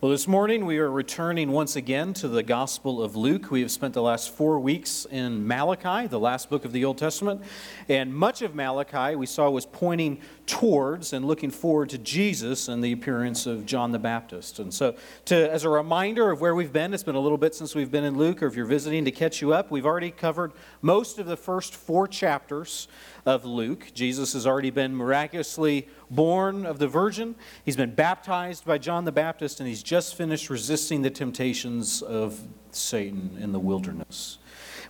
Well, this morning we are returning once again to the Gospel of Luke. We have spent the last four weeks in Malachi, the last book of the Old Testament. And much of Malachi we saw was pointing towards and looking forward to Jesus and the appearance of John the Baptist. And so, to, as a reminder of where we've been, it's been a little bit since we've been in Luke, or if you're visiting to catch you up, we've already covered most of the first four chapters of Luke. Jesus has already been miraculously born of the Virgin, he's been baptized by John the Baptist, and he's just finished resisting the temptations of Satan in the wilderness.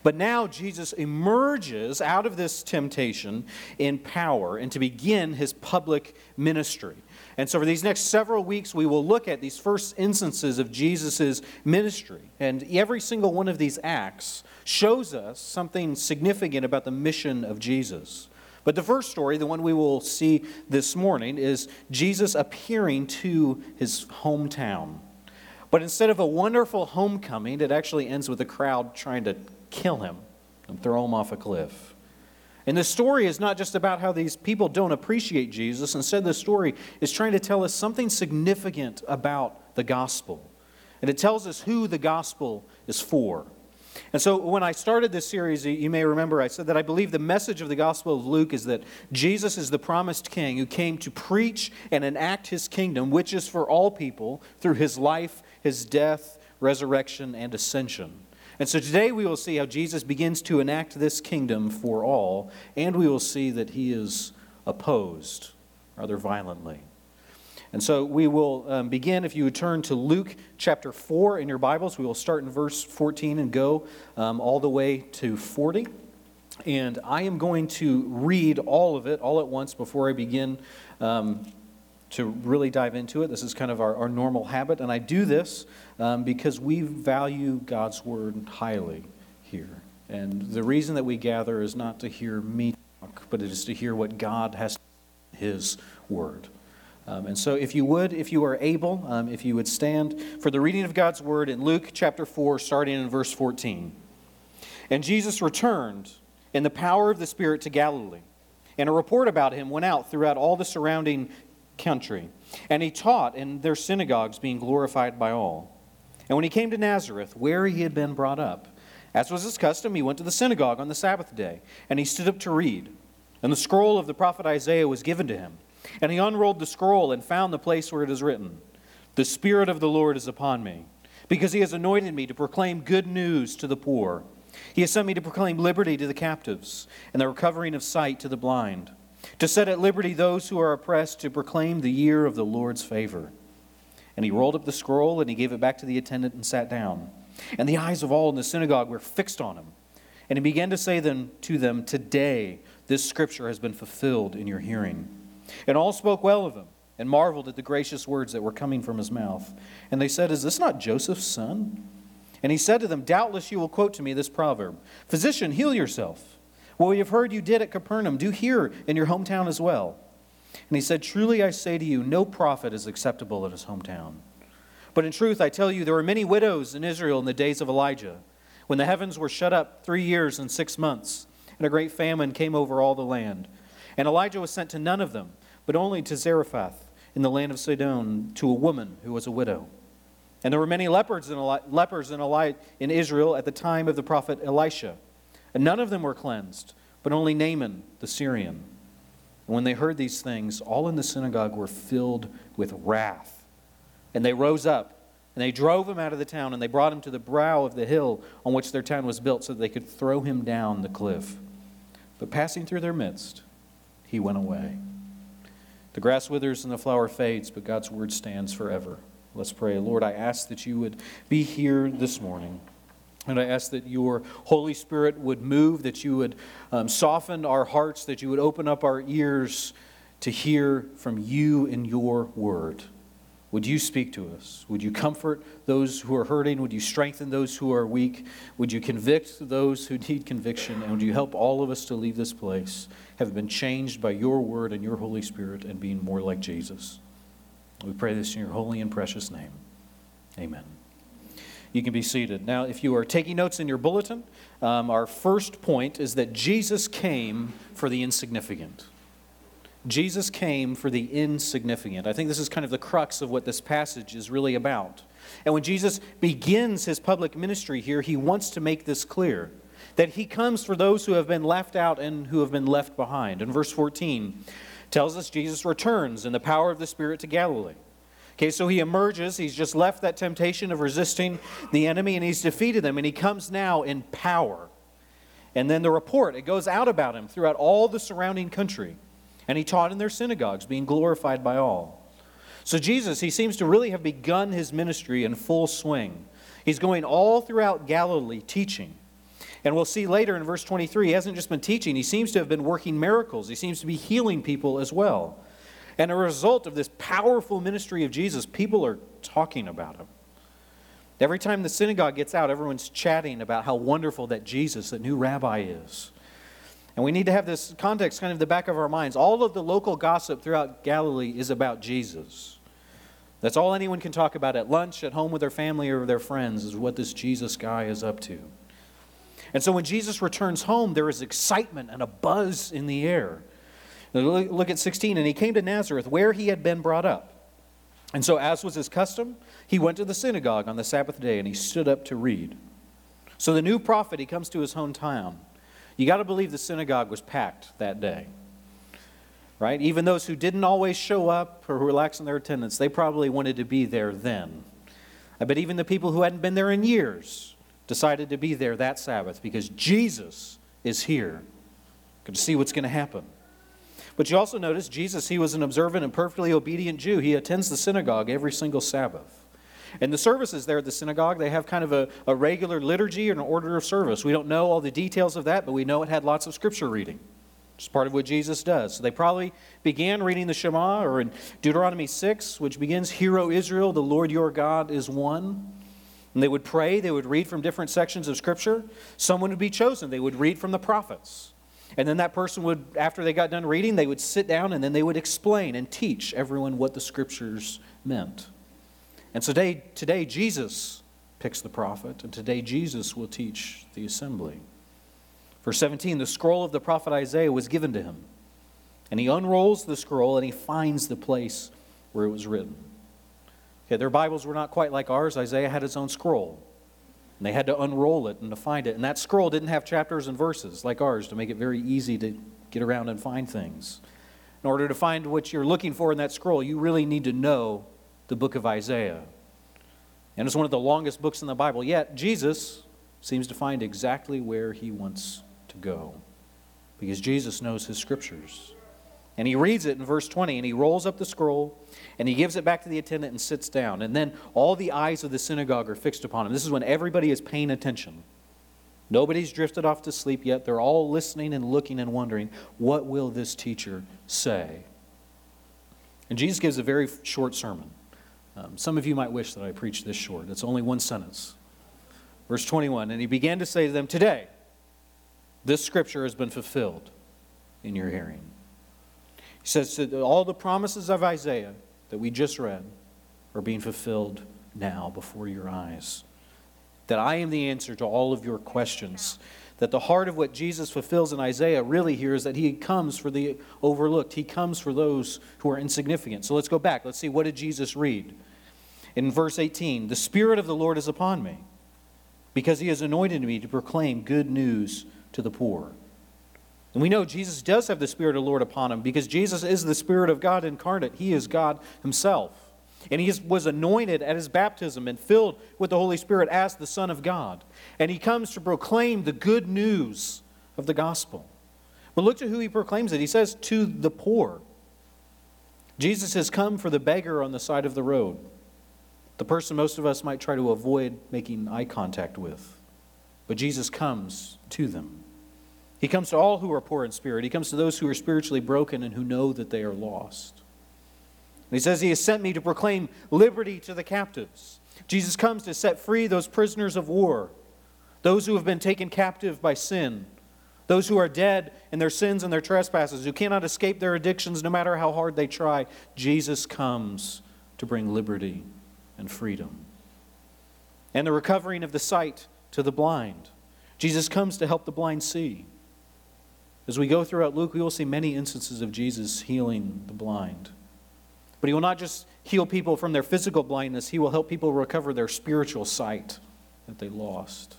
But now Jesus emerges out of this temptation in power and to begin his public ministry. And so, for these next several weeks, we will look at these first instances of Jesus' ministry. And every single one of these acts shows us something significant about the mission of Jesus. But the first story, the one we will see this morning, is Jesus appearing to his hometown. But instead of a wonderful homecoming, it actually ends with a crowd trying to kill him and throw him off a cliff. And the story is not just about how these people don't appreciate Jesus. Instead, the story is trying to tell us something significant about the gospel. And it tells us who the gospel is for. And so, when I started this series, you may remember I said that I believe the message of the Gospel of Luke is that Jesus is the promised king who came to preach and enact his kingdom, which is for all people, through his life, his death, resurrection, and ascension. And so today we will see how Jesus begins to enact this kingdom for all, and we will see that he is opposed rather violently. And so we will um, begin, if you would turn to Luke chapter 4 in your Bibles, we will start in verse 14 and go um, all the way to 40. And I am going to read all of it all at once before I begin um, to really dive into it. This is kind of our, our normal habit. And I do this um, because we value God's word highly here. And the reason that we gather is not to hear me talk, but it is to hear what God has in His word. Um, and so, if you would, if you are able, um, if you would stand for the reading of God's word in Luke chapter 4, starting in verse 14. And Jesus returned in the power of the Spirit to Galilee, and a report about him went out throughout all the surrounding country. And he taught in their synagogues, being glorified by all. And when he came to Nazareth, where he had been brought up, as was his custom, he went to the synagogue on the Sabbath day, and he stood up to read. And the scroll of the prophet Isaiah was given to him. And he unrolled the scroll and found the place where it is written The Spirit of the Lord is upon me, because he has anointed me to proclaim good news to the poor. He has sent me to proclaim liberty to the captives and the recovering of sight to the blind, to set at liberty those who are oppressed, to proclaim the year of the Lord's favor. And he rolled up the scroll and he gave it back to the attendant and sat down. And the eyes of all in the synagogue were fixed on him. And he began to say them, to them, Today this scripture has been fulfilled in your hearing. And all spoke well of him and marveled at the gracious words that were coming from his mouth. And they said, Is this not Joseph's son? And he said to them, Doubtless you will quote to me this proverb Physician, heal yourself. What we have heard you did at Capernaum, do here in your hometown as well. And he said, Truly I say to you, no prophet is acceptable at his hometown. But in truth, I tell you, there were many widows in Israel in the days of Elijah, when the heavens were shut up three years and six months, and a great famine came over all the land. And Elijah was sent to none of them, but only to Zarephath in the land of Sidon, to a woman who was a widow. And there were many lepers in, Eli- lepers in, Eli- in Israel at the time of the prophet Elisha. And none of them were cleansed, but only Naaman the Syrian. And when they heard these things, all in the synagogue were filled with wrath. And they rose up, and they drove him out of the town, and they brought him to the brow of the hill on which their town was built, so that they could throw him down the cliff. But passing through their midst, he went away. The grass withers and the flower fades, but God's word stands forever. Let's pray. Lord, I ask that you would be here this morning. And I ask that your Holy Spirit would move, that you would um, soften our hearts, that you would open up our ears to hear from you in your word. Would you speak to us? Would you comfort those who are hurting? Would you strengthen those who are weak? Would you convict those who need conviction? And would you help all of us to leave this place, have been changed by your word and your Holy Spirit, and being more like Jesus? We pray this in your holy and precious name. Amen. You can be seated. Now, if you are taking notes in your bulletin, um, our first point is that Jesus came for the insignificant. Jesus came for the insignificant. I think this is kind of the crux of what this passage is really about. And when Jesus begins his public ministry here, he wants to make this clear that he comes for those who have been left out and who have been left behind. In verse 14 tells us Jesus returns in the power of the Spirit to Galilee. Okay, so he emerges. He's just left that temptation of resisting the enemy and he's defeated them. And he comes now in power. And then the report, it goes out about him throughout all the surrounding country. And he taught in their synagogues, being glorified by all. So Jesus, he seems to really have begun his ministry in full swing. He's going all throughout Galilee teaching. And we'll see later in verse 23, he hasn't just been teaching, he seems to have been working miracles. He seems to be healing people as well. And a result of this powerful ministry of Jesus, people are talking about him. Every time the synagogue gets out, everyone's chatting about how wonderful that Jesus, that new rabbi, is. And we need to have this context kind of the back of our minds. All of the local gossip throughout Galilee is about Jesus. That's all anyone can talk about at lunch, at home with their family or their friends, is what this Jesus guy is up to. And so when Jesus returns home, there is excitement and a buzz in the air. Look at 16. And he came to Nazareth, where he had been brought up. And so, as was his custom, he went to the synagogue on the Sabbath day and he stood up to read. So, the new prophet, he comes to his hometown. You got to believe the synagogue was packed that day. Right? Even those who didn't always show up or who relax in their attendance, they probably wanted to be there then. I bet even the people who hadn't been there in years decided to be there that Sabbath because Jesus is here. Good to see what's going to happen. But you also notice Jesus, he was an observant and perfectly obedient Jew. He attends the synagogue every single Sabbath. And the services there at the synagogue, they have kind of a, a regular liturgy and an order of service. We don't know all the details of that, but we know it had lots of scripture reading. It's part of what Jesus does. So they probably began reading the Shema or in Deuteronomy 6, which begins, Hear, O Israel, the Lord your God is one. And they would pray, they would read from different sections of Scripture. Someone would be chosen, they would read from the prophets. And then that person would, after they got done reading, they would sit down and then they would explain and teach everyone what the scriptures meant. And today, today Jesus picks the prophet, and today Jesus will teach the assembly. Verse 17 the scroll of the prophet Isaiah was given to him. And he unrolls the scroll and he finds the place where it was written. Okay, their Bibles were not quite like ours. Isaiah had his own scroll. And they had to unroll it and to find it. And that scroll didn't have chapters and verses like ours to make it very easy to get around and find things. In order to find what you're looking for in that scroll, you really need to know the book of Isaiah. And it's one of the longest books in the Bible. Yet, Jesus seems to find exactly where he wants to go because Jesus knows his scriptures. And he reads it in verse 20, and he rolls up the scroll, and he gives it back to the attendant and sits down. And then all the eyes of the synagogue are fixed upon him. This is when everybody is paying attention. Nobody's drifted off to sleep yet. They're all listening and looking and wondering, what will this teacher say? And Jesus gives a very short sermon. Um, some of you might wish that I preached this short. It's only one sentence. Verse 21 And he began to say to them, Today, this scripture has been fulfilled in your hearing. He says that all the promises of Isaiah that we just read are being fulfilled now before your eyes. That I am the answer to all of your questions. That the heart of what Jesus fulfills in Isaiah really here is that he comes for the overlooked. He comes for those who are insignificant. So let's go back. Let's see what did Jesus read? In verse 18, the Spirit of the Lord is upon me, because he has anointed me to proclaim good news to the poor. And we know Jesus does have the Spirit of the Lord upon him because Jesus is the Spirit of God incarnate. He is God himself. And he was anointed at his baptism and filled with the Holy Spirit as the Son of God. And he comes to proclaim the good news of the gospel. But look to who he proclaims it. He says, to the poor. Jesus has come for the beggar on the side of the road, the person most of us might try to avoid making eye contact with. But Jesus comes to them. He comes to all who are poor in spirit. He comes to those who are spiritually broken and who know that they are lost. And he says, He has sent me to proclaim liberty to the captives. Jesus comes to set free those prisoners of war, those who have been taken captive by sin, those who are dead in their sins and their trespasses, who cannot escape their addictions no matter how hard they try. Jesus comes to bring liberty and freedom. And the recovering of the sight to the blind. Jesus comes to help the blind see. As we go throughout Luke, we will see many instances of Jesus healing the blind. But he will not just heal people from their physical blindness, he will help people recover their spiritual sight that they lost.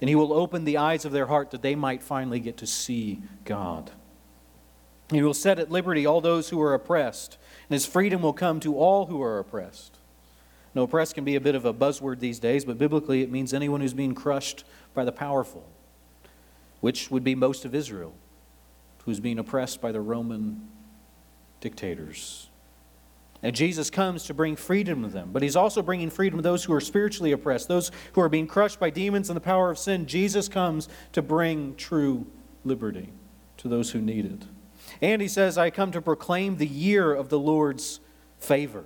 And he will open the eyes of their heart that they might finally get to see God. He will set at liberty all those who are oppressed, and his freedom will come to all who are oppressed. Now, oppressed can be a bit of a buzzword these days, but biblically it means anyone who's being crushed by the powerful, which would be most of Israel, who's being oppressed by the Roman dictators. And Jesus comes to bring freedom to them, but he's also bringing freedom to those who are spiritually oppressed, those who are being crushed by demons and the power of sin. Jesus comes to bring true liberty to those who need it. And he says, I come to proclaim the year of the Lord's favor.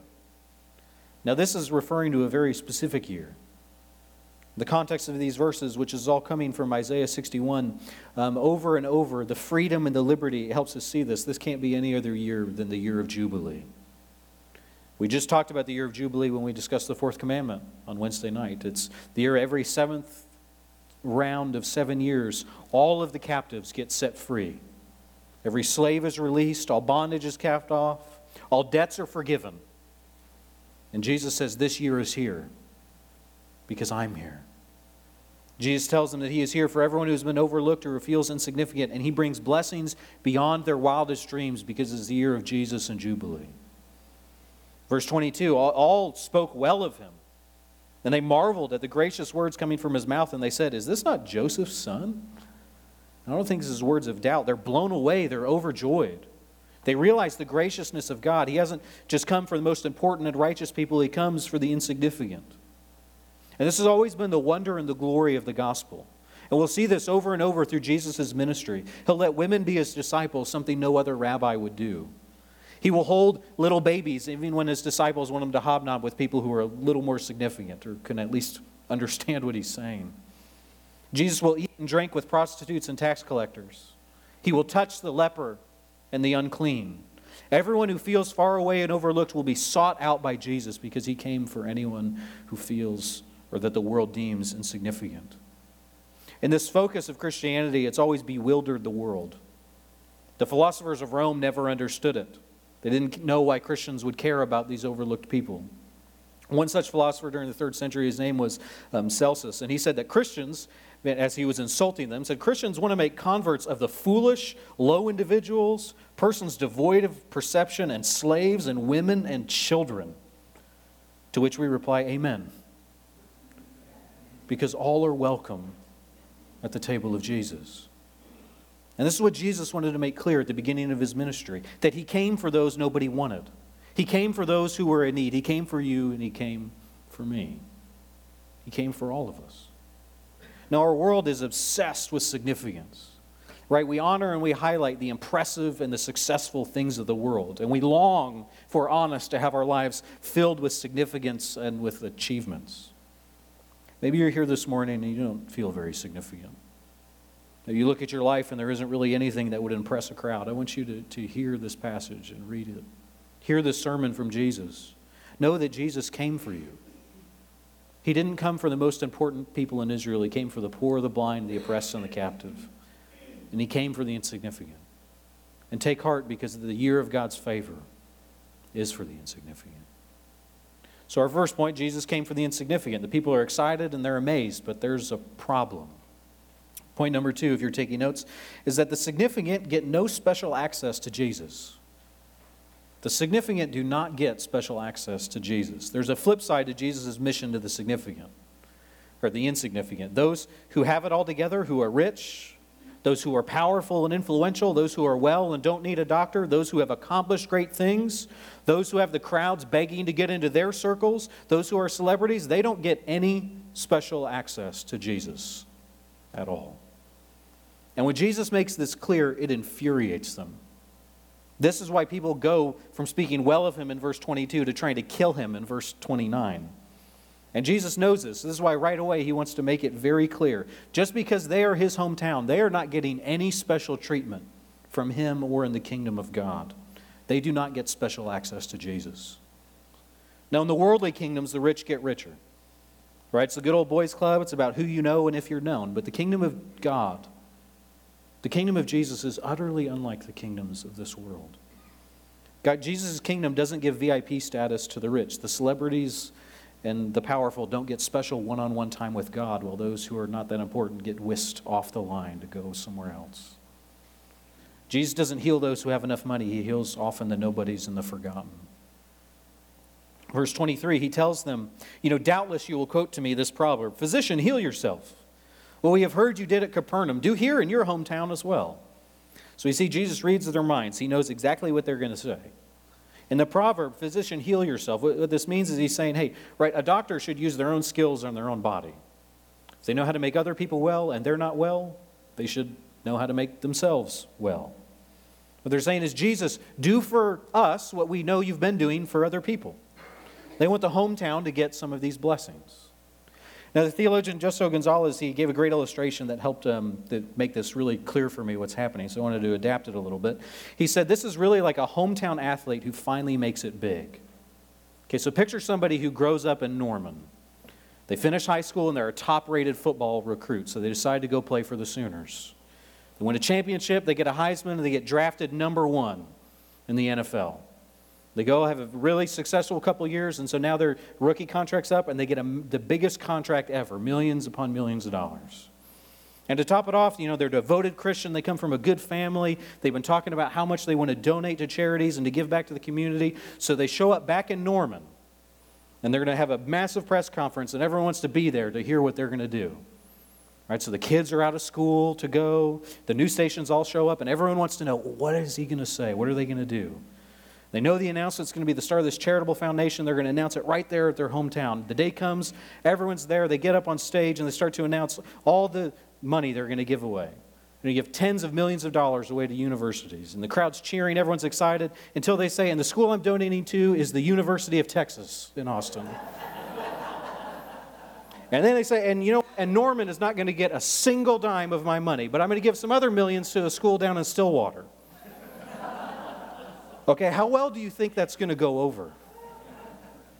Now, this is referring to a very specific year. The context of these verses, which is all coming from Isaiah 61, um, over and over, the freedom and the liberty helps us see this. This can't be any other year than the year of Jubilee. We just talked about the year of Jubilee when we discussed the fourth commandment on Wednesday night. It's the year every seventh round of seven years, all of the captives get set free. Every slave is released, all bondage is cast off, all debts are forgiven. And Jesus says, This year is here because I'm here. Jesus tells them that He is here for everyone who's been overlooked or who feels insignificant, and He brings blessings beyond their wildest dreams because it's the year of Jesus and Jubilee. Verse 22 all, all spoke well of Him, and they marveled at the gracious words coming from His mouth, and they said, Is this not Joseph's son? I don't think this is words of doubt. They're blown away, they're overjoyed. They realize the graciousness of God. He hasn't just come for the most important and righteous people, He comes for the insignificant. And this has always been the wonder and the glory of the gospel. And we'll see this over and over through Jesus' ministry. He'll let women be his disciples, something no other rabbi would do. He will hold little babies, even when his disciples want him to hobnob with people who are a little more significant or can at least understand what he's saying. Jesus will eat and drink with prostitutes and tax collectors. He will touch the leper and the unclean. Everyone who feels far away and overlooked will be sought out by Jesus because he came for anyone who feels or that the world deems insignificant. In this focus of Christianity, it's always bewildered the world. The philosophers of Rome never understood it. They didn't know why Christians would care about these overlooked people. One such philosopher during the third century, his name was um, Celsus, and he said that Christians as he was insulting them, said Christians want to make converts of the foolish, low individuals, persons devoid of perception, and slaves and women and children. To which we reply, Amen. Because all are welcome at the table of Jesus. And this is what Jesus wanted to make clear at the beginning of his ministry that he came for those nobody wanted. He came for those who were in need. He came for you, and he came for me. He came for all of us. Now, our world is obsessed with significance, right? We honor and we highlight the impressive and the successful things of the world, and we long, we're honest, to have our lives filled with significance and with achievements. Maybe you're here this morning and you don't feel very significant. Maybe you look at your life and there isn't really anything that would impress a crowd. I want you to, to hear this passage and read it. Hear this sermon from Jesus. Know that Jesus came for you. He didn't come for the most important people in Israel. He came for the poor, the blind, the oppressed, and the captive. And he came for the insignificant. And take heart because the year of God's favor is for the insignificant. So, our first point Jesus came for the insignificant. The people are excited and they're amazed, but there's a problem. Point number two, if you're taking notes, is that the significant get no special access to Jesus. The significant do not get special access to Jesus. There's a flip side to Jesus' mission to the significant, or the insignificant. Those who have it all together, who are rich, those who are powerful and influential, those who are well and don't need a doctor, those who have accomplished great things, those who have the crowds begging to get into their circles, those who are celebrities, they don't get any special access to Jesus at all. And when Jesus makes this clear, it infuriates them. This is why people go from speaking well of him in verse 22 to trying to kill him in verse 29. And Jesus knows this. This is why right away he wants to make it very clear. Just because they are his hometown, they are not getting any special treatment from him or in the kingdom of God. They do not get special access to Jesus. Now, in the worldly kingdoms, the rich get richer. Right? It's the good old boys club. It's about who you know and if you're known. But the kingdom of God, The kingdom of Jesus is utterly unlike the kingdoms of this world. God, Jesus' kingdom doesn't give VIP status to the rich. The celebrities and the powerful don't get special one on one time with God, while those who are not that important get whisked off the line to go somewhere else. Jesus doesn't heal those who have enough money, he heals often the nobodies and the forgotten. Verse 23, he tells them, You know, doubtless you will quote to me this proverb Physician, heal yourself. Well, we have heard you did at Capernaum. Do here in your hometown as well. So you see Jesus reads their minds. He knows exactly what they're going to say. In the proverb, physician, heal yourself, what this means is he's saying, hey, right, a doctor should use their own skills on their own body. If they know how to make other people well and they're not well, they should know how to make themselves well. What they're saying is, Jesus, do for us what we know you've been doing for other people. They want the hometown to get some of these blessings. Now, the theologian Justo Gonzalez, he gave a great illustration that helped um, to make this really clear for me what's happening, so I wanted to adapt it a little bit. He said, This is really like a hometown athlete who finally makes it big. Okay, so picture somebody who grows up in Norman. They finish high school and they're a top rated football recruit, so they decide to go play for the Sooners. They win a championship, they get a Heisman, and they get drafted number one in the NFL. They go have a really successful couple years, and so now their rookie contract's up, and they get a, the biggest contract ever, millions upon millions of dollars. And to top it off, you know, they're devoted Christian. They come from a good family. They've been talking about how much they want to donate to charities and to give back to the community. So they show up back in Norman, and they're going to have a massive press conference, and everyone wants to be there to hear what they're going to do. Right, so the kids are out of school to go. The news stations all show up, and everyone wants to know what is he going to say? What are they going to do? They know the announcement's going to be the start of this charitable foundation. They're going to announce it right there at their hometown. The day comes, everyone's there. They get up on stage and they start to announce all the money they're going to give away. They're going to give tens of millions of dollars away to universities. And the crowd's cheering, everyone's excited until they say, and the school I'm donating to is the University of Texas in Austin. and then they say, and you know, and Norman is not going to get a single dime of my money, but I'm going to give some other millions to a school down in Stillwater. Okay, how well do you think that's going to go over?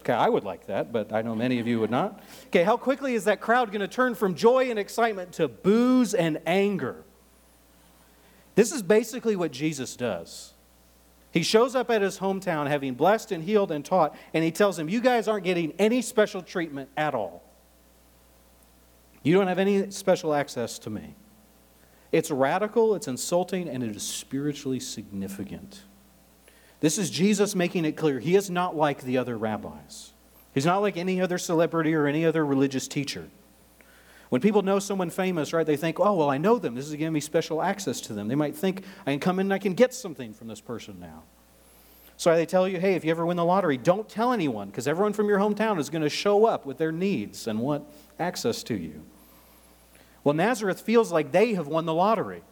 Okay, I would like that, but I know many of you would not. Okay, how quickly is that crowd going to turn from joy and excitement to boos and anger? This is basically what Jesus does. He shows up at his hometown having blessed and healed and taught, and he tells them, You guys aren't getting any special treatment at all. You don't have any special access to me. It's radical, it's insulting, and it is spiritually significant. This is Jesus making it clear he is not like the other rabbis. He's not like any other celebrity or any other religious teacher. When people know someone famous, right, they think, oh, well, I know them. This is giving me special access to them. They might think, I can come in and I can get something from this person now. So they tell you, hey, if you ever win the lottery, don't tell anyone because everyone from your hometown is going to show up with their needs and want access to you. Well, Nazareth feels like they have won the lottery.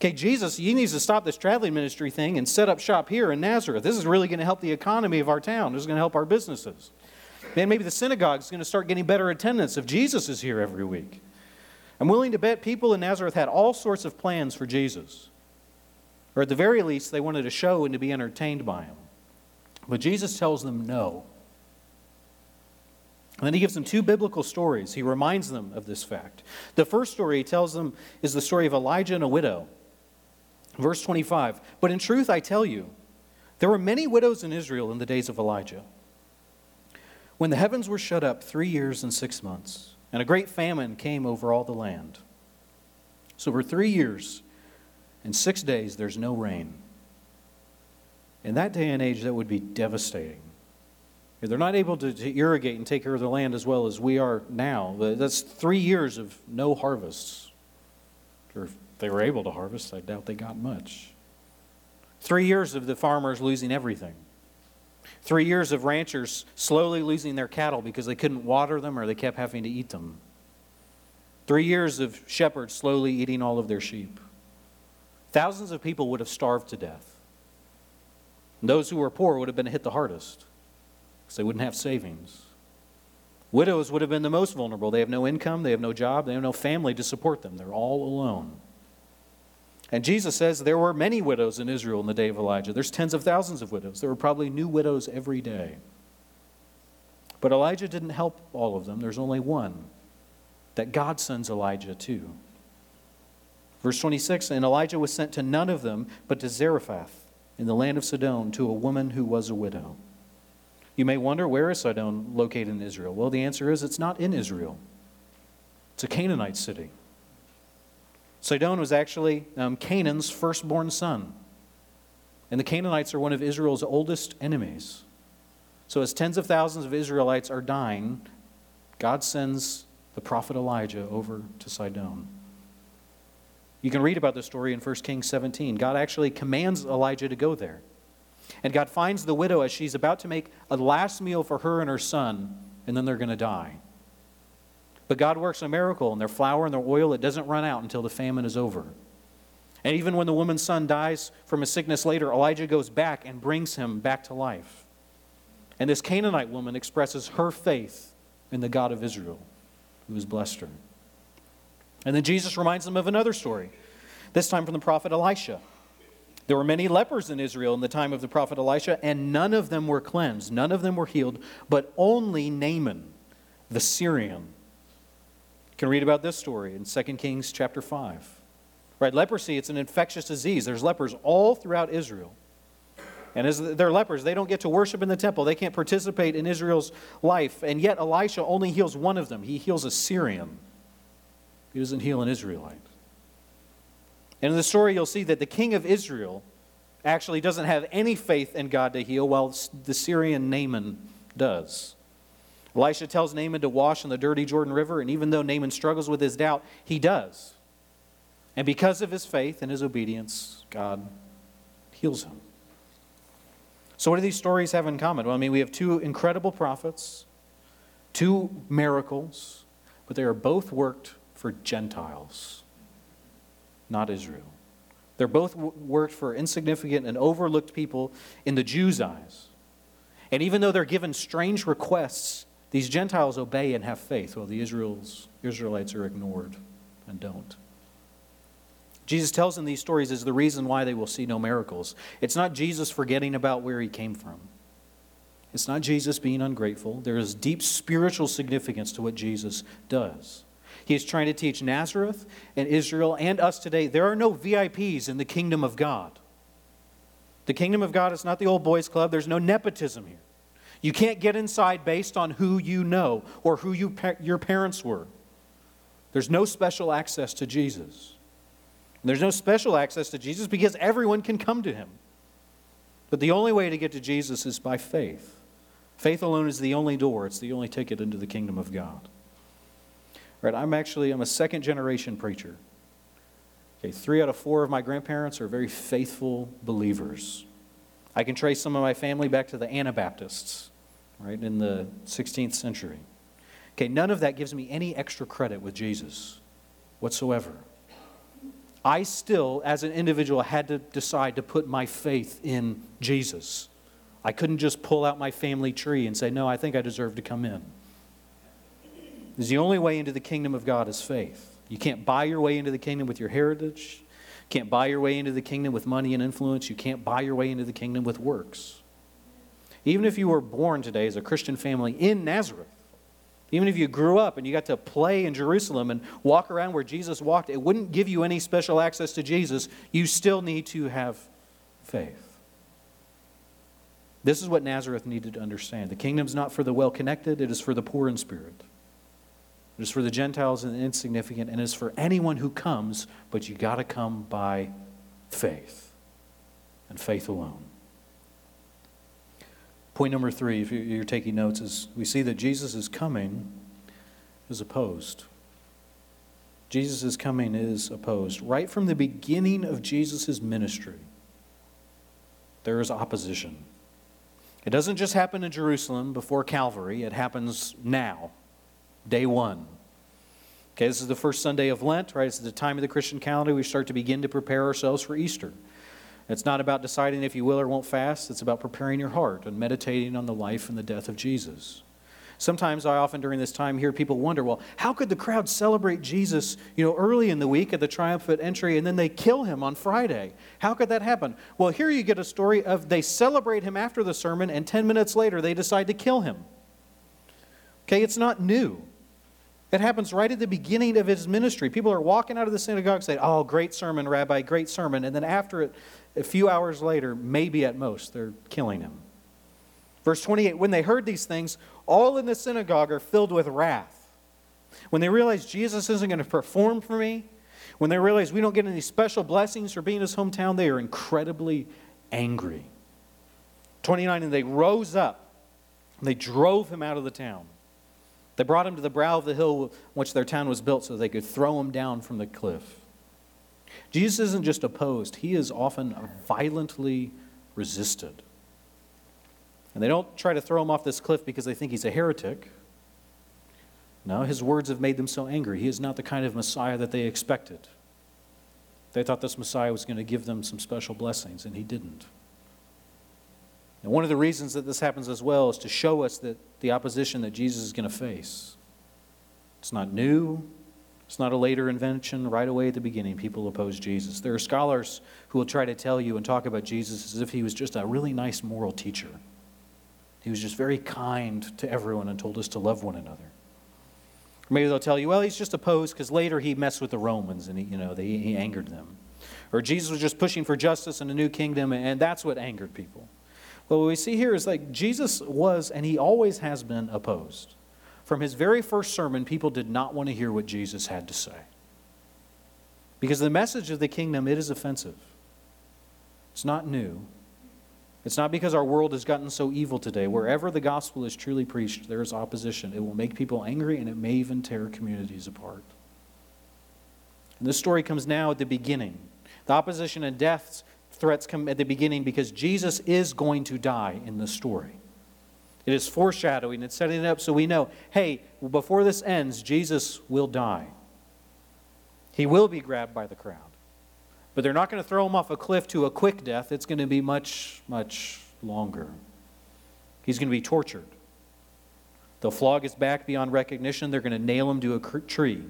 Okay, Jesus, he needs to stop this traveling ministry thing and set up shop here in Nazareth. This is really going to help the economy of our town. This is going to help our businesses. Man, maybe the synagogue is going to start getting better attendance if Jesus is here every week. I'm willing to bet people in Nazareth had all sorts of plans for Jesus. Or at the very least, they wanted to show and to be entertained by him. But Jesus tells them no. And then he gives them two biblical stories. He reminds them of this fact. The first story he tells them is the story of Elijah and a widow. Verse 25 But in truth, I tell you, there were many widows in Israel in the days of Elijah. When the heavens were shut up three years and six months, and a great famine came over all the land. So for three years and six days, there's no rain. In that day and age, that would be devastating. They're not able to, to irrigate and take care of the land as well as we are now. That's three years of no harvests, or they were able to harvest, I doubt they got much. Three years of the farmers losing everything. Three years of ranchers slowly losing their cattle because they couldn't water them or they kept having to eat them. Three years of shepherds slowly eating all of their sheep. Thousands of people would have starved to death. And those who were poor would have been hit the hardest because they wouldn't have savings. Widows would have been the most vulnerable. They have no income, they have no job, they have no family to support them. They're all alone. And Jesus says there were many widows in Israel in the day of Elijah. There's tens of thousands of widows. There were probably new widows every day. But Elijah didn't help all of them. There's only one that God sends Elijah to. Verse 26 And Elijah was sent to none of them, but to Zarephath in the land of Sidon, to a woman who was a widow. You may wonder, where is Sidon located in Israel? Well, the answer is it's not in Israel, it's a Canaanite city. Sidon was actually um, Canaan's firstborn son. And the Canaanites are one of Israel's oldest enemies. So, as tens of thousands of Israelites are dying, God sends the prophet Elijah over to Sidon. You can read about the story in 1 Kings 17. God actually commands Elijah to go there. And God finds the widow as she's about to make a last meal for her and her son, and then they're going to die. But God works a miracle, and their flour and their oil, it doesn't run out until the famine is over. And even when the woman's son dies from a sickness later, Elijah goes back and brings him back to life. And this Canaanite woman expresses her faith in the God of Israel, who has blessed her. And then Jesus reminds them of another story, this time from the prophet Elisha. There were many lepers in Israel in the time of the prophet Elisha, and none of them were cleansed, none of them were healed, but only Naaman, the Syrian. You can read about this story in 2 Kings chapter 5. Right, leprosy, it's an infectious disease. There's lepers all throughout Israel. And as they're lepers, they don't get to worship in the temple. They can't participate in Israel's life. And yet Elisha only heals one of them. He heals a Syrian. He doesn't heal an Israelite. And in the story, you'll see that the king of Israel actually doesn't have any faith in God to heal, while the Syrian Naaman does. Elisha tells Naaman to wash in the dirty Jordan River, and even though Naaman struggles with his doubt, he does. And because of his faith and his obedience, God heals him. So, what do these stories have in common? Well, I mean, we have two incredible prophets, two miracles, but they are both worked for Gentiles, not Israel. They're both worked for insignificant and overlooked people in the Jews' eyes. And even though they're given strange requests, these Gentiles obey and have faith, while the Israels, Israelites are ignored and don't. Jesus tells in these stories is the reason why they will see no miracles. It's not Jesus forgetting about where he came from. It's not Jesus being ungrateful. There is deep spiritual significance to what Jesus does. He is trying to teach Nazareth and Israel and us today there are no VIPs in the kingdom of God. The kingdom of God is not the old boys club, there's no nepotism here. You can't get inside based on who you know or who you, your parents were. There's no special access to Jesus. And there's no special access to Jesus because everyone can come to him. But the only way to get to Jesus is by faith. Faith alone is the only door, it's the only ticket into the kingdom of God. Right, I'm actually I'm a second generation preacher. Okay, three out of four of my grandparents are very faithful believers. I can trace some of my family back to the Anabaptists, right, in the 16th century. Okay, none of that gives me any extra credit with Jesus whatsoever. I still, as an individual, had to decide to put my faith in Jesus. I couldn't just pull out my family tree and say, No, I think I deserve to come in. Because the only way into the kingdom of God is faith. You can't buy your way into the kingdom with your heritage. Can't buy your way into the kingdom with money and influence. You can't buy your way into the kingdom with works. Even if you were born today as a Christian family in Nazareth, even if you grew up and you got to play in Jerusalem and walk around where Jesus walked, it wouldn't give you any special access to Jesus. You still need to have faith. This is what Nazareth needed to understand. The kingdom's not for the well connected, it is for the poor in spirit. It is for the Gentiles and the insignificant, and it is for anyone who comes, but you got to come by faith and faith alone. Point number three, if you're taking notes, is we see that Jesus' is coming is opposed. Jesus' coming is opposed. Right from the beginning of Jesus' ministry, there is opposition. It doesn't just happen in Jerusalem before Calvary, it happens now day one. Okay, this is the first Sunday of Lent, right? It's the time of the Christian calendar. We start to begin to prepare ourselves for Easter. It's not about deciding if you will or won't fast, it's about preparing your heart and meditating on the life and the death of Jesus. Sometimes I often during this time hear people wonder, well, how could the crowd celebrate Jesus, you know, early in the week at the triumphant entry and then they kill him on Friday? How could that happen? Well, here you get a story of they celebrate him after the sermon and 10 minutes later they decide to kill him. Okay, it's not new. It happens right at the beginning of his ministry. People are walking out of the synagogue saying, Oh, great sermon, Rabbi, great sermon. And then after it, a few hours later, maybe at most, they're killing him. Verse 28 When they heard these things, all in the synagogue are filled with wrath. When they realize Jesus isn't going to perform for me, when they realize we don't get any special blessings for being in his hometown, they are incredibly angry. 29 And they rose up, and they drove him out of the town. They brought him to the brow of the hill on which their town was built so they could throw him down from the cliff. Jesus isn't just opposed, he is often violently resisted. And they don't try to throw him off this cliff because they think he's a heretic. No, his words have made them so angry. He is not the kind of Messiah that they expected. They thought this Messiah was going to give them some special blessings, and he didn't. And one of the reasons that this happens as well is to show us that the opposition that Jesus is going to face. It's not new. It's not a later invention. Right away at the beginning, people oppose Jesus. There are scholars who will try to tell you and talk about Jesus as if he was just a really nice moral teacher. He was just very kind to everyone and told us to love one another. Maybe they'll tell you, well, he's just opposed because later he messed with the Romans and he, you know, they, he angered them. Or Jesus was just pushing for justice and a new kingdom, and that's what angered people. But what we see here is like Jesus was, and he always has been, opposed. From his very first sermon, people did not want to hear what Jesus had to say. Because the message of the kingdom, it is offensive. It's not new. It's not because our world has gotten so evil today. Wherever the gospel is truly preached, there is opposition. It will make people angry and it may even tear communities apart. And this story comes now at the beginning. The opposition and deaths threats come at the beginning because Jesus is going to die in the story. It is foreshadowing, it's setting it up so we know hey, before this ends, Jesus will die. He will be grabbed by the crowd. But they're not going to throw him off a cliff to a quick death. It's going to be much, much longer. He's going to be tortured. They'll flog his back beyond recognition. They're going to nail him to a tree.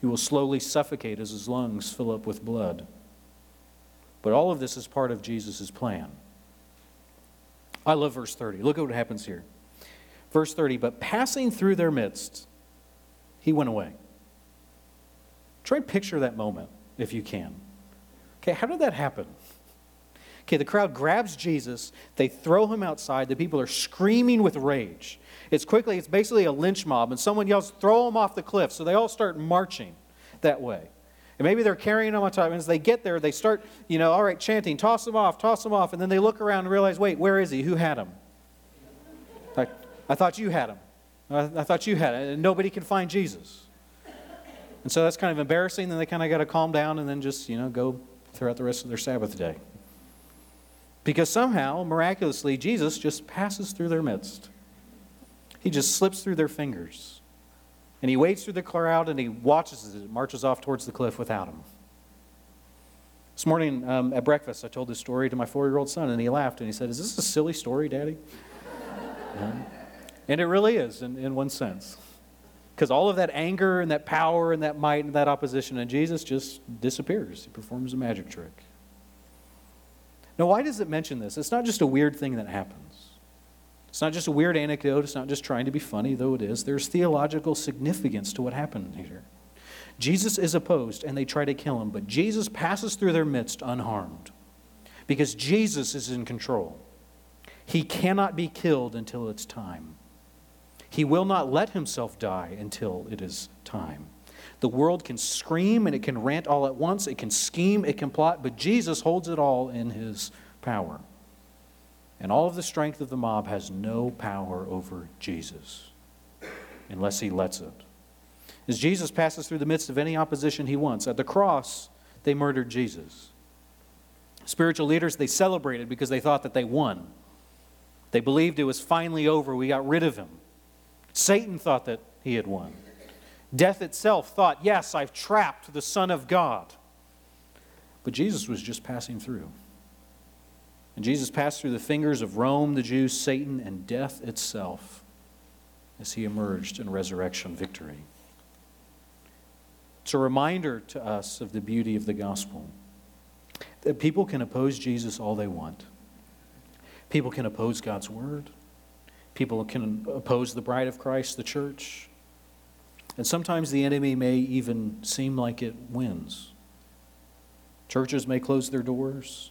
He will slowly suffocate as his lungs fill up with blood. But all of this is part of Jesus' plan. I love verse 30. Look at what happens here. Verse 30 But passing through their midst, he went away. Try and picture that moment if you can. Okay, how did that happen? Okay, the crowd grabs Jesus, they throw him outside, the people are screaming with rage. It's quickly, it's basically a lynch mob, and someone yells, throw him off the cliff. So they all start marching that way. And maybe they're carrying them on top. And as they get there, they start, you know, all right, chanting, toss them off, toss them off. And then they look around and realize, wait, where is he? Who had him? I, I thought you had him. I, I thought you had it. And nobody can find Jesus. And so that's kind of embarrassing. Then they kind of got to calm down and then just, you know, go throughout the rest of their Sabbath day. Because somehow, miraculously, Jesus just passes through their midst. He just slips through their fingers. And he waits through the crowd and he watches as it marches off towards the cliff without him. This morning um, at breakfast, I told this story to my four year old son, and he laughed and he said, Is this a silly story, Daddy? and it really is, in, in one sense. Because all of that anger and that power and that might and that opposition, and Jesus just disappears. He performs a magic trick. Now, why does it mention this? It's not just a weird thing that happens. It's not just a weird anecdote. It's not just trying to be funny, though it is. There's theological significance to what happened here. Jesus is opposed, and they try to kill him, but Jesus passes through their midst unharmed because Jesus is in control. He cannot be killed until it's time. He will not let himself die until it is time. The world can scream and it can rant all at once, it can scheme, it can plot, but Jesus holds it all in his power. And all of the strength of the mob has no power over Jesus unless he lets it. As Jesus passes through the midst of any opposition he wants, at the cross, they murdered Jesus. Spiritual leaders, they celebrated because they thought that they won. They believed it was finally over, we got rid of him. Satan thought that he had won. Death itself thought, yes, I've trapped the Son of God. But Jesus was just passing through. And Jesus passed through the fingers of Rome, the Jews, Satan, and death itself as he emerged in resurrection victory. It's a reminder to us of the beauty of the gospel that people can oppose Jesus all they want. People can oppose God's word. People can oppose the bride of Christ, the church. And sometimes the enemy may even seem like it wins. Churches may close their doors.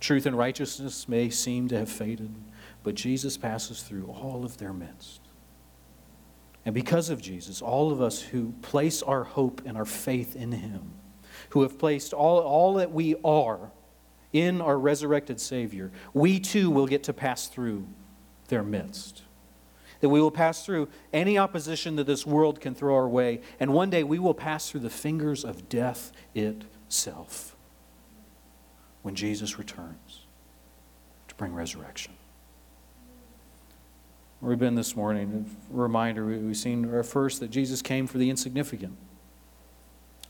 Truth and righteousness may seem to have faded, but Jesus passes through all of their midst. And because of Jesus, all of us who place our hope and our faith in Him, who have placed all, all that we are in our resurrected Savior, we too will get to pass through their midst. That we will pass through any opposition that this world can throw our way, and one day we will pass through the fingers of death itself when Jesus returns to bring resurrection. We've been this morning, a reminder, we've seen first that Jesus came for the insignificant.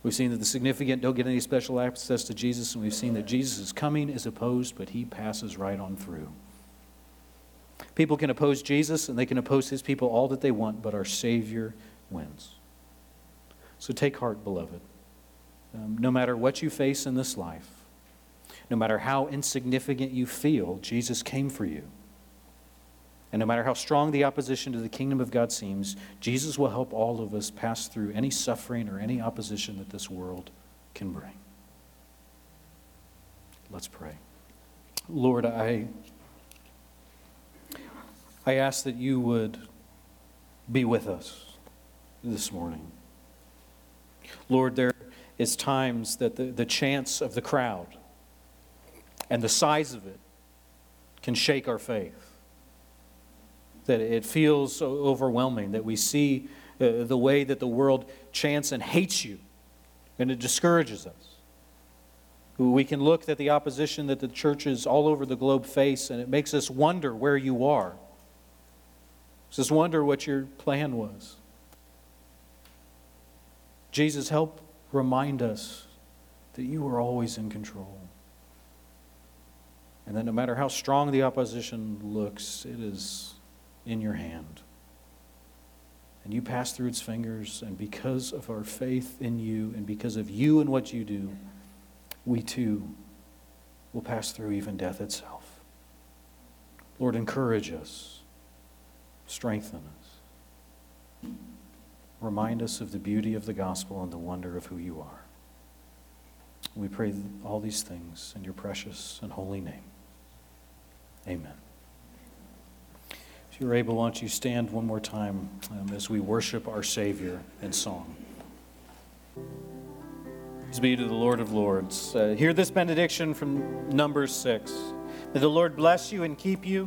We've seen that the significant don't get any special access to Jesus, and we've seen that Jesus' coming is opposed, but he passes right on through. People can oppose Jesus and they can oppose his people all that they want, but our Savior wins. So take heart, beloved. Um, no matter what you face in this life, no matter how insignificant you feel, Jesus came for you. And no matter how strong the opposition to the kingdom of God seems, Jesus will help all of us pass through any suffering or any opposition that this world can bring. Let's pray. Lord, I, I ask that you would be with us this morning. Lord, there is times that the, the chants of the crowd and the size of it can shake our faith that it feels so overwhelming, that we see uh, the way that the world chants and hates you, and it discourages us. We can look at the opposition that the churches all over the globe face, and it makes us wonder where you are. Makes us wonder what your plan was. Jesus, help remind us that you are always in control. And that no matter how strong the opposition looks, it is in your hand. And you pass through its fingers, and because of our faith in you, and because of you and what you do, we too will pass through even death itself. Lord, encourage us, strengthen us, remind us of the beauty of the gospel and the wonder of who you are. We pray all these things in your precious and holy name. Amen. If you're able, why don't you stand one more time um, as we worship our Savior in song. Praise be to the Lord of Lords. Uh, hear this benediction from Numbers 6. May the Lord bless you and keep you.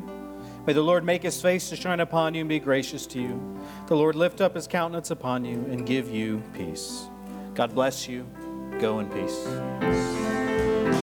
May the Lord make his face to shine upon you and be gracious to you. The Lord lift up his countenance upon you and give you peace. God bless you. Go in peace.